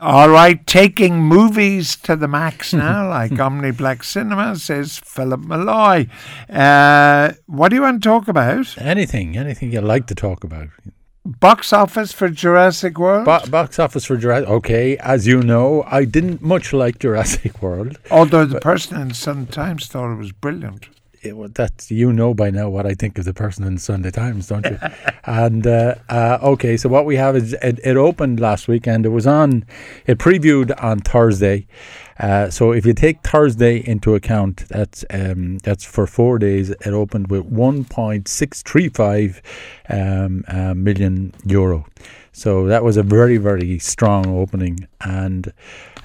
All right, taking movies to the max now, like Omniplex Cinema, says Philip Molloy. Uh, what do you want to talk about? Anything, anything you like to talk about. Box office for Jurassic World? Bo- box office for Jurassic. Okay, as you know, I didn't much like Jurassic World. Although the person in Sun Times thought it was brilliant it, well, that you know by now what I think of the person in the Sunday Times, don't you? and uh, uh, okay, so what we have is it, it, opened last weekend. It was on, it previewed on Thursday. Uh, so if you take Thursday into account, that's um, that's for four days. It opened with 1.635 um, uh, million euro. So that was a very very strong opening, and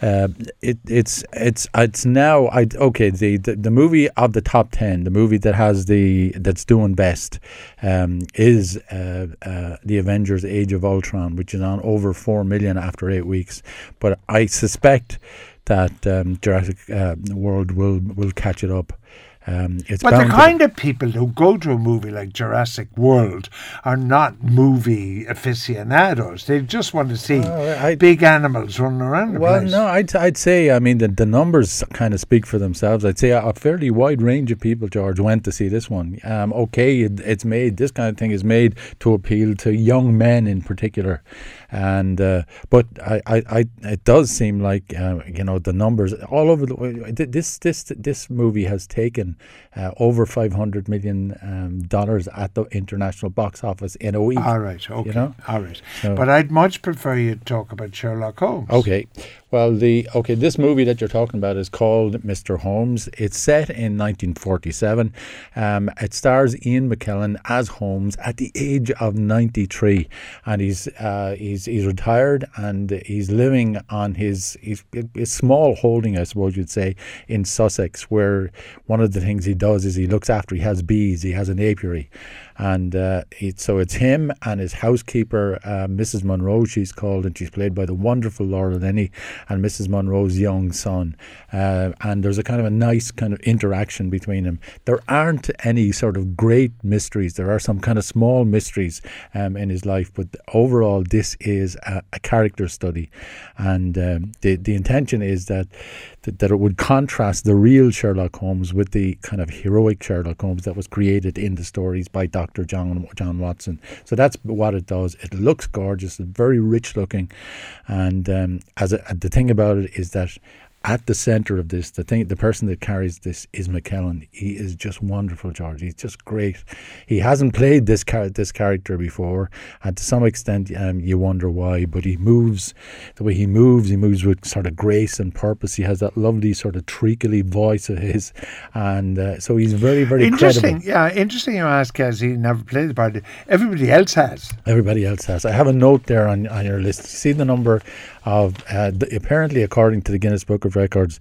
uh, it, it's it's it's now I okay the, the, the movie of the top ten, the movie that has the that's doing best, um, is uh, uh, the Avengers: Age of Ultron, which is on over four million after eight weeks. But I suspect that um, Jurassic uh, World will will catch it up. Um, but the kind of people who go to a movie like Jurassic World are not movie aficionados. They just want to see uh, big animals running around. well, place. no, I'd, I'd say, I mean, the, the numbers kind of speak for themselves. I'd say a, a fairly wide range of people, George, went to see this one. Um, okay, it, it's made, this kind of thing is made to appeal to young men in particular. And uh, but I, I, I, it does seem like uh, you know the numbers all over the this this this movie has taken uh, over five hundred million um, dollars at the international box office in a week. All right, okay, you know? all right. So, but I'd much prefer you talk about Sherlock Holmes. Okay, well, the okay, this movie that you're talking about is called Mr. Holmes. It's set in 1947. Um, it stars Ian McKellen as Holmes at the age of 93, and he's uh, he's he's retired and he's living on his his, his small holding, I suppose you'd say, in Sussex, where one of the things he does is he looks after. He has bees. He has an apiary, and uh, it, so it's him and his housekeeper, uh, Mrs. Munro, she's called, and she's played by the wonderful Laura Linney, and Mrs. Munro's young son. Uh, and there's a kind of a nice kind of interaction between them. There aren't any sort of great mysteries. There are some kind of small mysteries um, in his life, but overall, this is a, a character study, and um, the the intention is that that, that it would contrast the real Sherlock Holmes with the kind of heroic Sherlock Holmes that was created in the stories by Dr. John John Watson. So that's what it does. It looks gorgeous, very rich looking, and um, as a, the thing about it is that at the center of this, the thing, the person that carries this is McKellen. He is just wonderful, George. He's just great. He hasn't played this car- this character before, and to some extent, um, you wonder why. But he moves the way he moves. He moves with sort of grace and purpose. He has that lovely sort of treacly voice of his, and uh, so he's very, very interesting. Credible. Yeah, interesting. You ask, as he never played the part. Everybody else has. Everybody else has. I have a note there on on your list. See the number of uh, apparently, according to the Guinness Book of Records,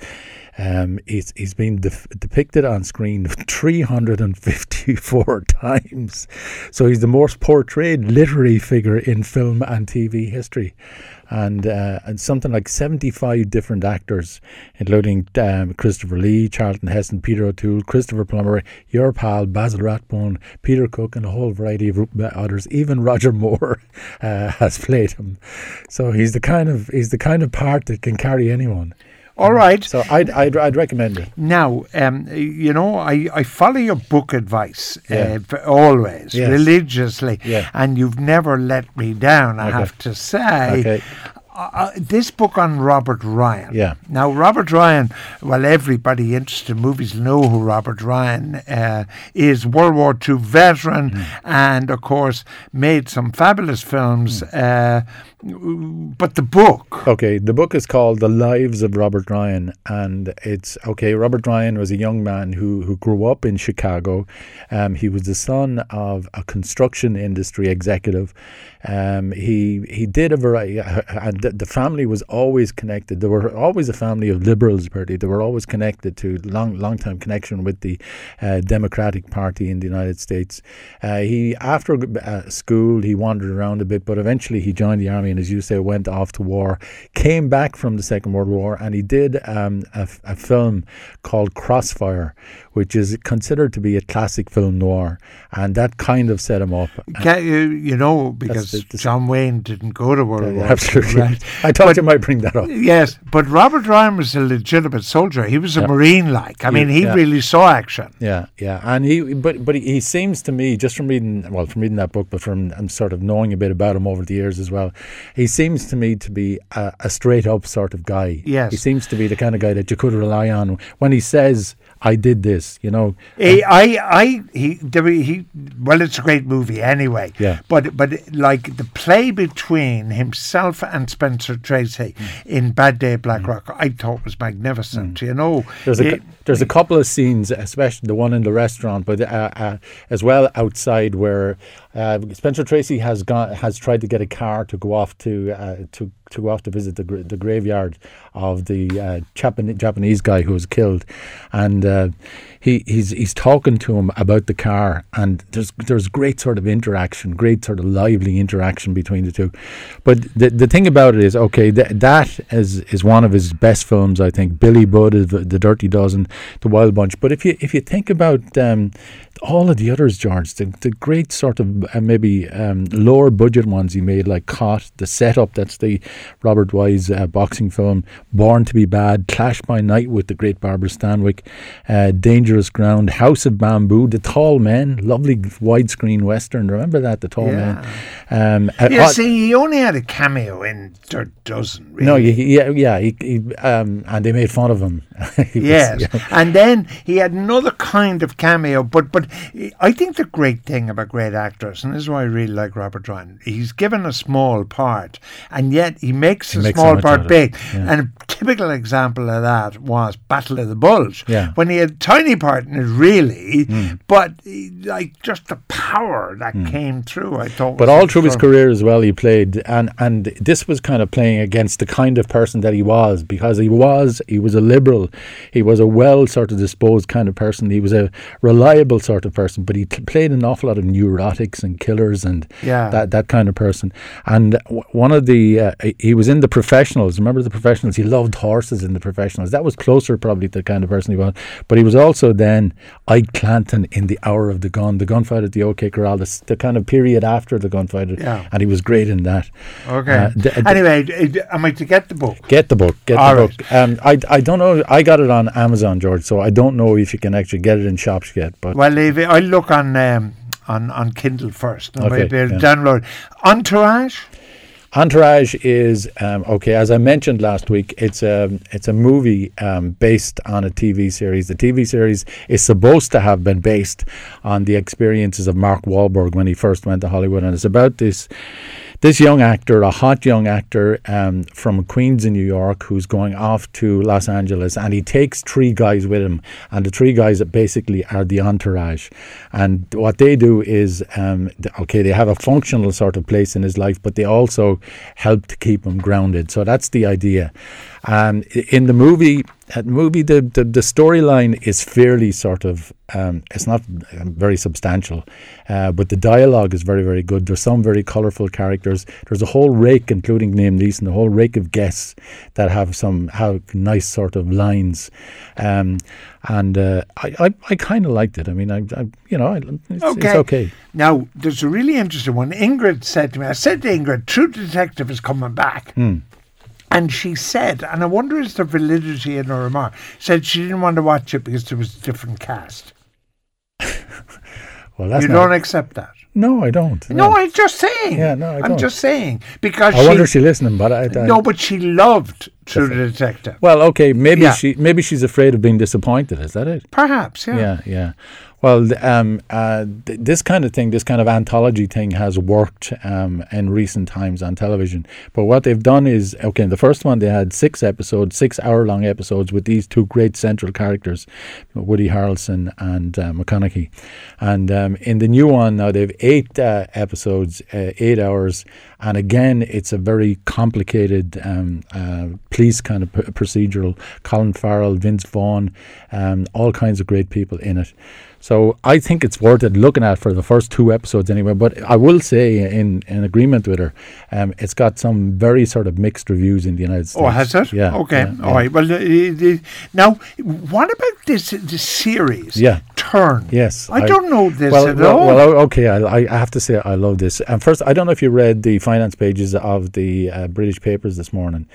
um, he's, he's been def- depicted on screen 354 times. So he's the most portrayed literary figure in film and TV history. And, uh, and something like 75 different actors, including um, Christopher Lee, Charlton Heston, Peter O'Toole, Christopher Plummer, your pal Basil Rathbone, Peter Cook, and a whole variety of others. Even Roger Moore uh, has played him. So he's the kind of he's the kind of part that can carry anyone. All right. So I'd, I'd, I'd recommend it. Now, um, you know, I, I follow your book advice uh, always, yes. religiously, yeah. and you've never let me down, I okay. have to say. Okay. Uh, uh, this book on Robert Ryan. Yeah. Now, Robert Ryan, well, everybody interested in movies know who Robert Ryan uh, is. World War II veteran, mm. and of course, made some fabulous films. Mm. Uh, but the book. Okay, the book is called The Lives of Robert Ryan, and it's okay. Robert Ryan was a young man who who grew up in Chicago. Um, he was the son of a construction industry executive. Um, he he did a variety, and the family was always connected. There were always a family of liberals, Bertie. They were always connected to long long time connection with the uh, Democratic Party in the United States. Uh, he after uh, school he wandered around a bit, but eventually he joined the army and as you say, went off to war, came back from the Second World War, and he did um, a, a, film called Crossfire, which is considered to be a classic film noir, and that kind of set him up. Can you, you know, because the, the, John Wayne didn't go to World War Absolutely, right. I thought you might bring that up. Yes, but Robert Ryan was a legitimate soldier. He was a Yeah. Marine, like. I mean, he yeah. really saw action. Yeah, yeah, and he, but but he, he seems to me, just from reading, well, from reading that book, but from um, sort of knowing a bit about him over the years as well, he seems to me to be a, a straight up sort of guy. Yes. he seems to be the kind of guy that you could rely on when he says, "I did this," you know. He, I, I, he, he. Well, it's a great movie anyway. Yeah. But, but like the play between himself and Spencer Tracy Mm. in Bad Day Black Rock, I thought was magnificent. You know, There's a It- there's a couple of scenes, especially the one in the restaurant, but uh, uh, as well outside where uh, Spencer Tracy has gone has tried to get a car to go off to uh, to to go off to visit the gra- the graveyard of the uh, Japan- Japanese guy who was killed, and uh, he he's he's talking to him about the car, and there's there's great sort of interaction, great sort of lively interaction between the two. But the the thing about it is, okay, th- that is is one of his best films, I think. Billy Budd, the, the Dirty Dozen, The Wild Bunch. But if you if you think about um, all of the others, George, the, the great sort of uh, maybe um, lower budget ones he made, like Caught, The Setup, that's the Robert Wise uh, boxing film, Born to be Bad, Clash by Night with the great Barbara Stanwyck, uh, Dangerous Ground, House of Bamboo, The Tall Men, lovely widescreen western. Remember that, The Tall Men? Um, uh, yeah, see, he only had a cameo in Dirt Dozen. Really. no, yeah, yeah, he, he, um, and they made fun of him. He was- Yes, yeah. and then he had another kind of cameo. But but I think the great thing about great actors, and this is why I really like Robert Ryan, he's given a small part, and yet he makes He a makes small part out of it, big. yeah. And a typical example of that was Battle of the Bulge, Yeah. when he had a tiny part in it, really, Hmm. but like just the power that came through. I thought, But all through his career as well, he played, and and this was kind of playing against the kind of person that he was, because he was he was a liberal, he was a well sort of disposed kind of person, he was a reliable sort of person, but he t- played an awful lot of neurotics and killers and Yeah. that that kind of person. And w- one of the uh, he was in the professionals. Remember the professionals? He loved horses in the professionals. That was closer probably to the kind of person he was. But he was also then Ike Clanton in the Hour of the Gun, the gunfight at the OK Corral, the, the kind of period after the gunfight. Yeah. And he was great in that. Okay. Uh, d- d- anyway, am I to get the book? Get the book. Get All the right. book. Um, I, I don't know. I got it on Amazon, George. So I don't know if you can actually get it in shops yet. But Well, if I look on um, on on Kindle first. and Okay, maybe I'll yeah. download Entourage. Entourage is um, okay. As I mentioned last week, it's a it's a movie um, based on a TV series. The TV series is supposed to have been based on the experiences of Mark Wahlberg when he first went to Hollywood, and it's about this this young actor, a hot young actor um, from Queens in New York, who's going off to Los Angeles, and he takes three guys with him, and the three guys that basically are the entourage, and what they do is, um, okay, they have a functional sort of place in his life, but they also help to keep him grounded. So that's the idea. Um, in the movie, uh, movie, the the, the storyline is fairly sort of, um, it's not um, very substantial, uh, but the dialogue is very very good. There's some very colourful characters. There's a whole rake, including Liam Neeson, a whole rake of guests that have some have nice sort of lines, um, and uh, I I, I kind of liked it. I mean, I, I you know, I, it's, Okay. it's okay. Now, there's a really interesting one. Ingrid said to me, I said to Ingrid, True Detective is coming back. Hmm. And she said, and I wonder is the validity in her remark, said she didn't want to watch it because there was a different cast. Well, that's you don't accept that. No, I don't. No, I'm just saying. Yeah, no, I am just saying. Because I wonder if she's listening, but I, I No, but she loved True Detective. Well, okay, maybe Yeah. she maybe she's afraid of being disappointed. Is that it? Perhaps, yeah. Yeah, yeah. Well, um, uh, th- this kind of thing, this kind of anthology thing, has worked um, in recent times on television. But what they've done is, okay, the first one they had six episodes, six hour-long episodes with these two great central characters, Woody Harrelson and uh, McConaughey. And um, in the new one now, they've eight uh, episodes, uh, eight hours, and again, it's a very complicated um, uh, police kind of p- procedural. Colin Farrell, Vince Vaughn, um, all kinds of great people in it. So I think it's worth it looking at for the first two episodes anyway. But I will say, in, in agreement with her, um, it's got some very sort of mixed reviews in the United States. Oh, has it? Yeah. Okay. yeah, All yeah. right. Well, uh, uh, now, what about this this series? Yeah. Turn. Yes, I, don't know this well, at well, all. well, okay. I, I have to say I love this. And first, I don't know if you read the finance pages of the uh, British papers this morning.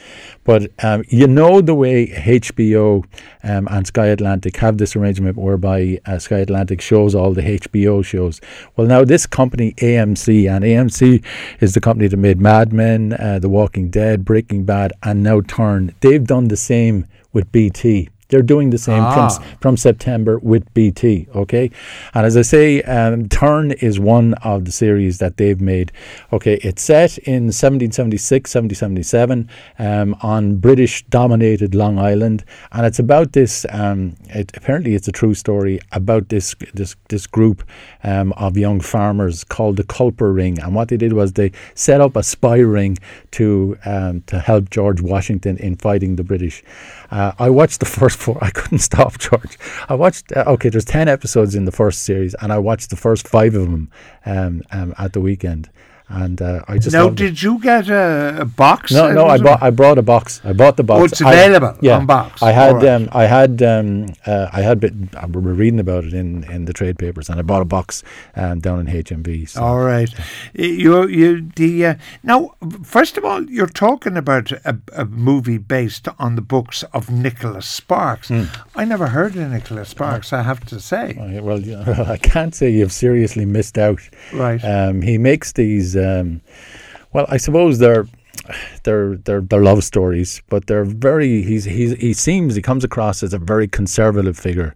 But um, you know the way HBO um, and Sky Atlantic have this arrangement whereby uh, Sky Atlantic shows all the HBO shows. Well, now this company AMC, and AMC is the company that made Mad Men, uh, The Walking Dead, Breaking Bad, and now Turn. They've done the same with BT. They're doing the same Ah. from, from September with BT, okay? And as I say, um, Turn is one of the series that they've made. Okay, it's set in 1776, 1777 um, on British dominated Long Island. And it's about this, um, it, apparently, it's a true story about this, this, this group um, of young farmers called the Culper Ring. And what they did was they set up a spy ring to, um, to help George Washington in fighting the British. Uh, I watched the first I couldn't stop, George. I watched. Uh, okay, there's ten episodes in the first series, and I watched the first five of them um, um, at the weekend, and uh, I just Now, loved it. did you get a, a box? No, no, I bought. I brought a box. I bought the box. Oh, it's I- available yeah, on box. I had. Right. Um, I had. Um, uh, I had. Been, I were reading about it in, in the trade papers, and I bought a box um, down in HMV. So. All right. You, you, the uh, now. First of all, you're talking about a, a movie based on the books of Nicholas Sparks. Hmm. I never heard of Nicholas Sparks. I have to say. Well, I can't say you've seriously missed out. Right. Um, he makes these. Um, well, I suppose they're they're they're they're love stories, but they're very. He's he's he seems he comes across as a very conservative figure,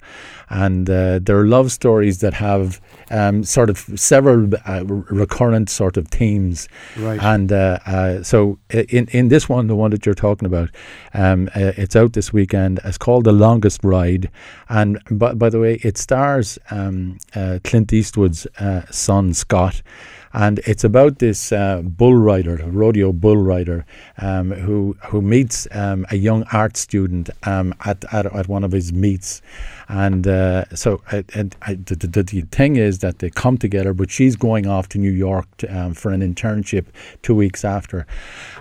and uh, they're love stories that have um, sort of several uh, recurrent sort of themes. Right. And uh, uh, so in in this one, the one that you're talking about, um, uh, it's out this weekend. It's called The Longest Ride, and by, by the way, it stars um, uh, Clint Eastwood's uh, son Scott. And it's about this uh, bull rider, rodeo bull rider, um, who who meets um, a young art student um, at, at at one of his meets, and uh, so and the, the, the thing is that they come together, but she's going off to New York to, um, for an internship two weeks after,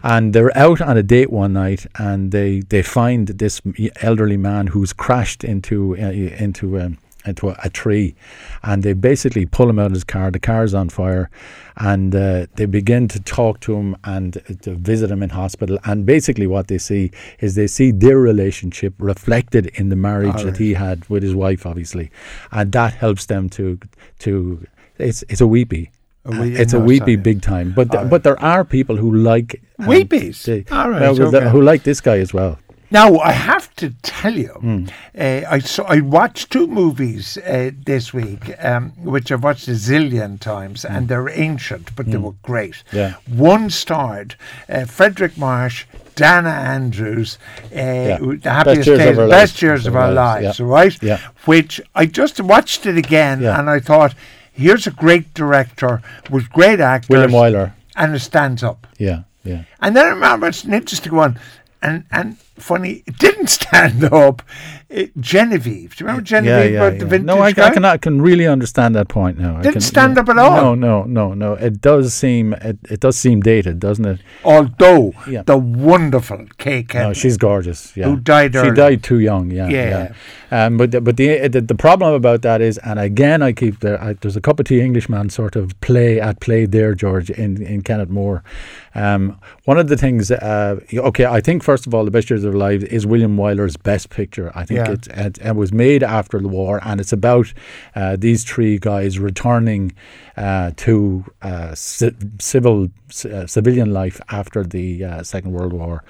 and they're out on a date one night, and they they find this elderly man who's crashed into uh, into um, into a, a tree, and they basically pull him out of his car. The car's on fire, and uh, they begin to talk to him and uh, to visit him in hospital. And basically, what they see is they see their relationship reflected in the marriage that he had with his wife, obviously, and that helps them to to. It's it's a weepy. A wee- it's a no, weepy sorry. big time, but All right. but there are people who like um, Weepies? the- All right, well, the- okay. who like this guy as well. Now I have to tell you, Hmm. uh, I saw I watched two movies uh, this week, um, which I've watched a zillion times, and they're ancient, but they were great. Hmm. Yeah. One starred uh, Fredric March, Dana Andrews, uh, who- the happiest years of days, our best lives. years of our lives, Yeah. right? Yeah. Which I just watched it again, Yeah. and I thought, here's a great director with great actors, William Wyler. and it stands up. Yeah, yeah. And then I remember it's an interesting one, and and funny, it didn't stand up. It, Genevieve, do you remember Genevieve? about the vintage No, I, I can I can really understand that point now. Didn't can, stand yeah. up at all? No, no, no, no. It does seem it, it does seem dated, doesn't it? Although Yeah. the wonderful Kay No, she's gorgeous. Yeah, Who died She died too young. Yeah, Yeah. yeah. Um, but the, but the, the the problem about that is, and again, I keep there. I, there's a cup of tea Englishman sort of play at play there, George, in in Kenneth More. Um, one of the things, uh, okay, I think first of all, the best years our lives is William Wyler's best picture. I think Yeah. it, it it was made after the war, and it's about uh, these three guys returning uh, to uh, ci- civil uh, civilian life after the uh, Second World War.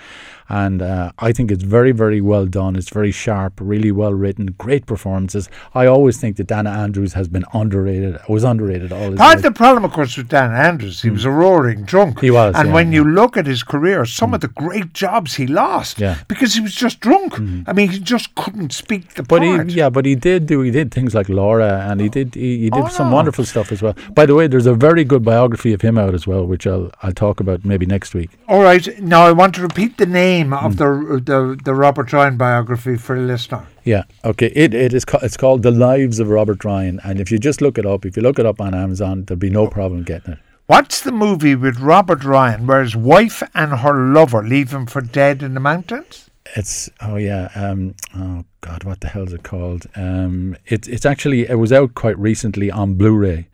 And uh, I think it's very, very well done. It's very sharp, really well written, great performances. I always think that Dana Andrews has been underrated. Was underrated all his Part life. the problem, of course, with Dana Andrews, he was a roaring drunk. He was, And yeah, when yeah. you look at his career, some of the great jobs he lost Yeah. Because he was just drunk. I mean, he just couldn't speak the But part. he, yeah, but he did do. He did things like Laura, and he did. He, he did Oh, some no. wonderful stuff as well. By the way, there's a very good biography of him out as well, which I'll I'll talk about maybe next week. All right. Now I want to repeat the name Hmm. of the, the the Robert Ryan biography for a listener. Yeah. Okay. It it is. ca- It's called The Lives of Robert Ryan, and if you just look it up, if you look it up on Amazon, there'll be no problem getting it. What's the movie with Robert Ryan where his wife and her lover leave him for dead in the mountains? It's oh yeah. Um. Oh God, what the hell is it called? Um. It's it's actually it was out quite recently on Blu-ray.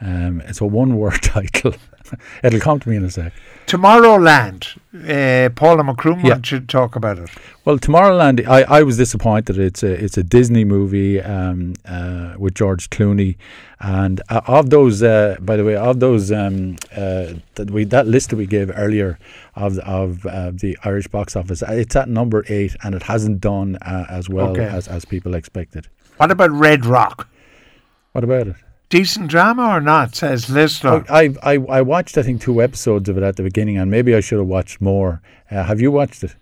Um, it's a one-word title. It'll come to me in a sec. Tomorrowland. Uh, Paula McCroom Yeah. to talk about it. Well, Tomorrowland, I, I was disappointed. It's a it's a Disney movie um, uh, with George Clooney, and uh, of those, uh, by the way, of those um, uh, that we that list that we gave earlier of of uh, the Irish box office, uh, it's at number eight, and it hasn't done uh, as well Okay. as as people expected. What about Red Rock? What about it? Decent drama or not? Says listener. I, I I watched I think two episodes of it at the beginning, and maybe I should have watched more. Uh, have you watched it?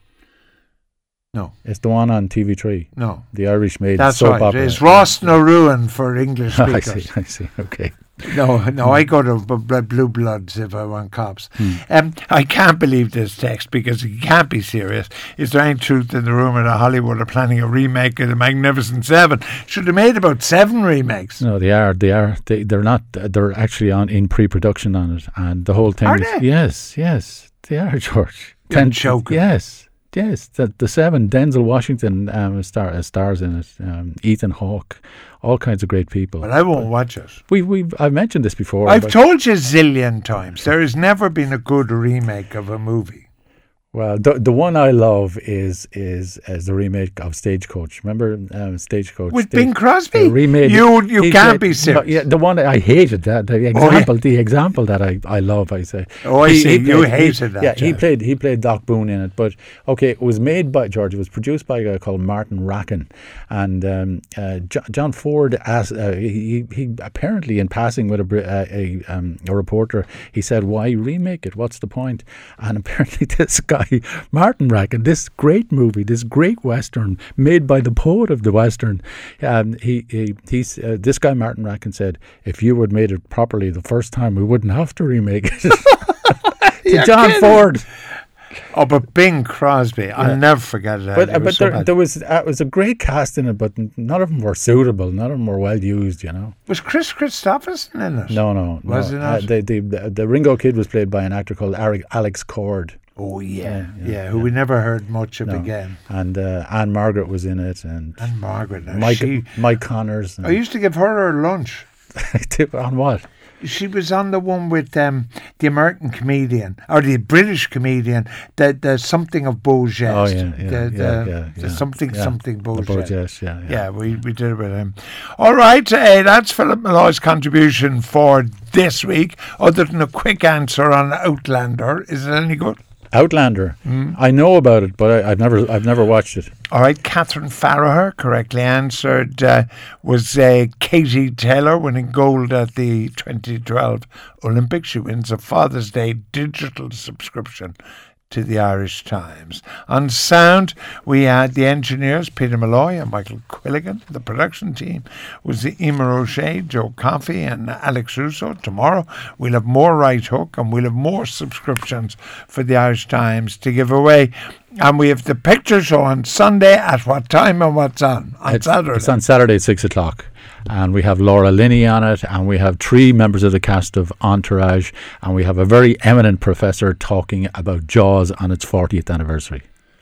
No, It's the one on TV3, no. the Irish made That's right. It's Ros na Rún for English speakers. I see. I see. Okay. No, no, I go to b- Blue Bloods if I want cops. Hmm. Um, I can't believe this text because it can't be serious. Is there any truth in the rumour that Hollywood are planning a remake of The Magnificent Seven? Should have made about seven remakes. No, they are. They are. They, they're not. They're actually on in pre-production on it, and the whole thing. Are is, they? Yes, yes, they are, George. You're joking. Yes, yes. The the seven. Denzel Washington um, star uh, stars in it. Um, Ethan Hawke, all kinds of great people. But I won't watch it. we we I've mentioned this before. I've told you a zillion times there has never been a good remake of a movie. Well, the the one I love is is is the remake of Stagecoach. Remember um, Stagecoach With Stage- Bing Crosby? they remade You- you He can't played- be serious. Yeah, the one I hated that the Oh, yeah. example the example that I, I love. I say. Oh, I see. You he- hated that, Yeah, he played he played Doc Boone in it. But okay, it was made by George. It was produced by a guy called Martin Rackin, and um, uh, Jo- John Ford asked. Uh, he, he apparently in passing with a uh, a, um, a reporter, he said, "Why remake it? What's the point?" And apparently, this guy Martin Rackin, this great movie, this great western made by the poet of the western, um, he he he's uh, this guy Martin Rackin said, "If you had made it properly the first time, we wouldn't have to remake it." to You're John kidding. Ford. Oh, but Bing Crosby, I'll never forget it. But uh, but so there, bad. there was uh, was a great cast in it, but none of them were suitable. None of them were well used. You know. was Kris Kristofferson in it? No, no, no. Was it Uh, not? the, the the the Ringo Kid was played by an actor called Ari- Alex Cord, Oh yeah, Yeah, yeah, yeah, who we never heard much of No. again. and uh, Ann-Margret was in it, and And Margaret. now, Mike she, Mike Connors. I used to give her her lunch. on what? She was on the one with um, the American comedian or the British comedian. The the something of Beau Geste. Oh yeah, yeah, the, yeah, the, yeah, yeah. something something. Beau Geste, yeah, yeah. Yeah, we, we did it with him. All right, uh, that's Philip Molloy's contribution for this week. Other than a quick answer on Outlander, is it any good? Outlander. Hmm? I know about it, but I, I've never I've never watched it. All right, Catherine Farraher correctly answered uh, was uh, Katie Taylor winning gold at the 2012 Olympics. She wins a Father's Day digital subscription to the Irish Times. On sound, we had the engineers Peter Malloy and Michael Quilligan. The production team was the Emer O'Shea, Joe Coffey, and Alex Russo. Tomorrow we'll have more Right Hook and we'll have more subscriptions for the Irish Times to give away. And we have the picture show on Sunday at what time and what's on? On it's, Saturday. It's on Saturday at six o'clock. And we have Laura Linney on it, and we have three members of the cast of Entourage, and we have a very eminent professor talking about Jaws on its 40th anniversary.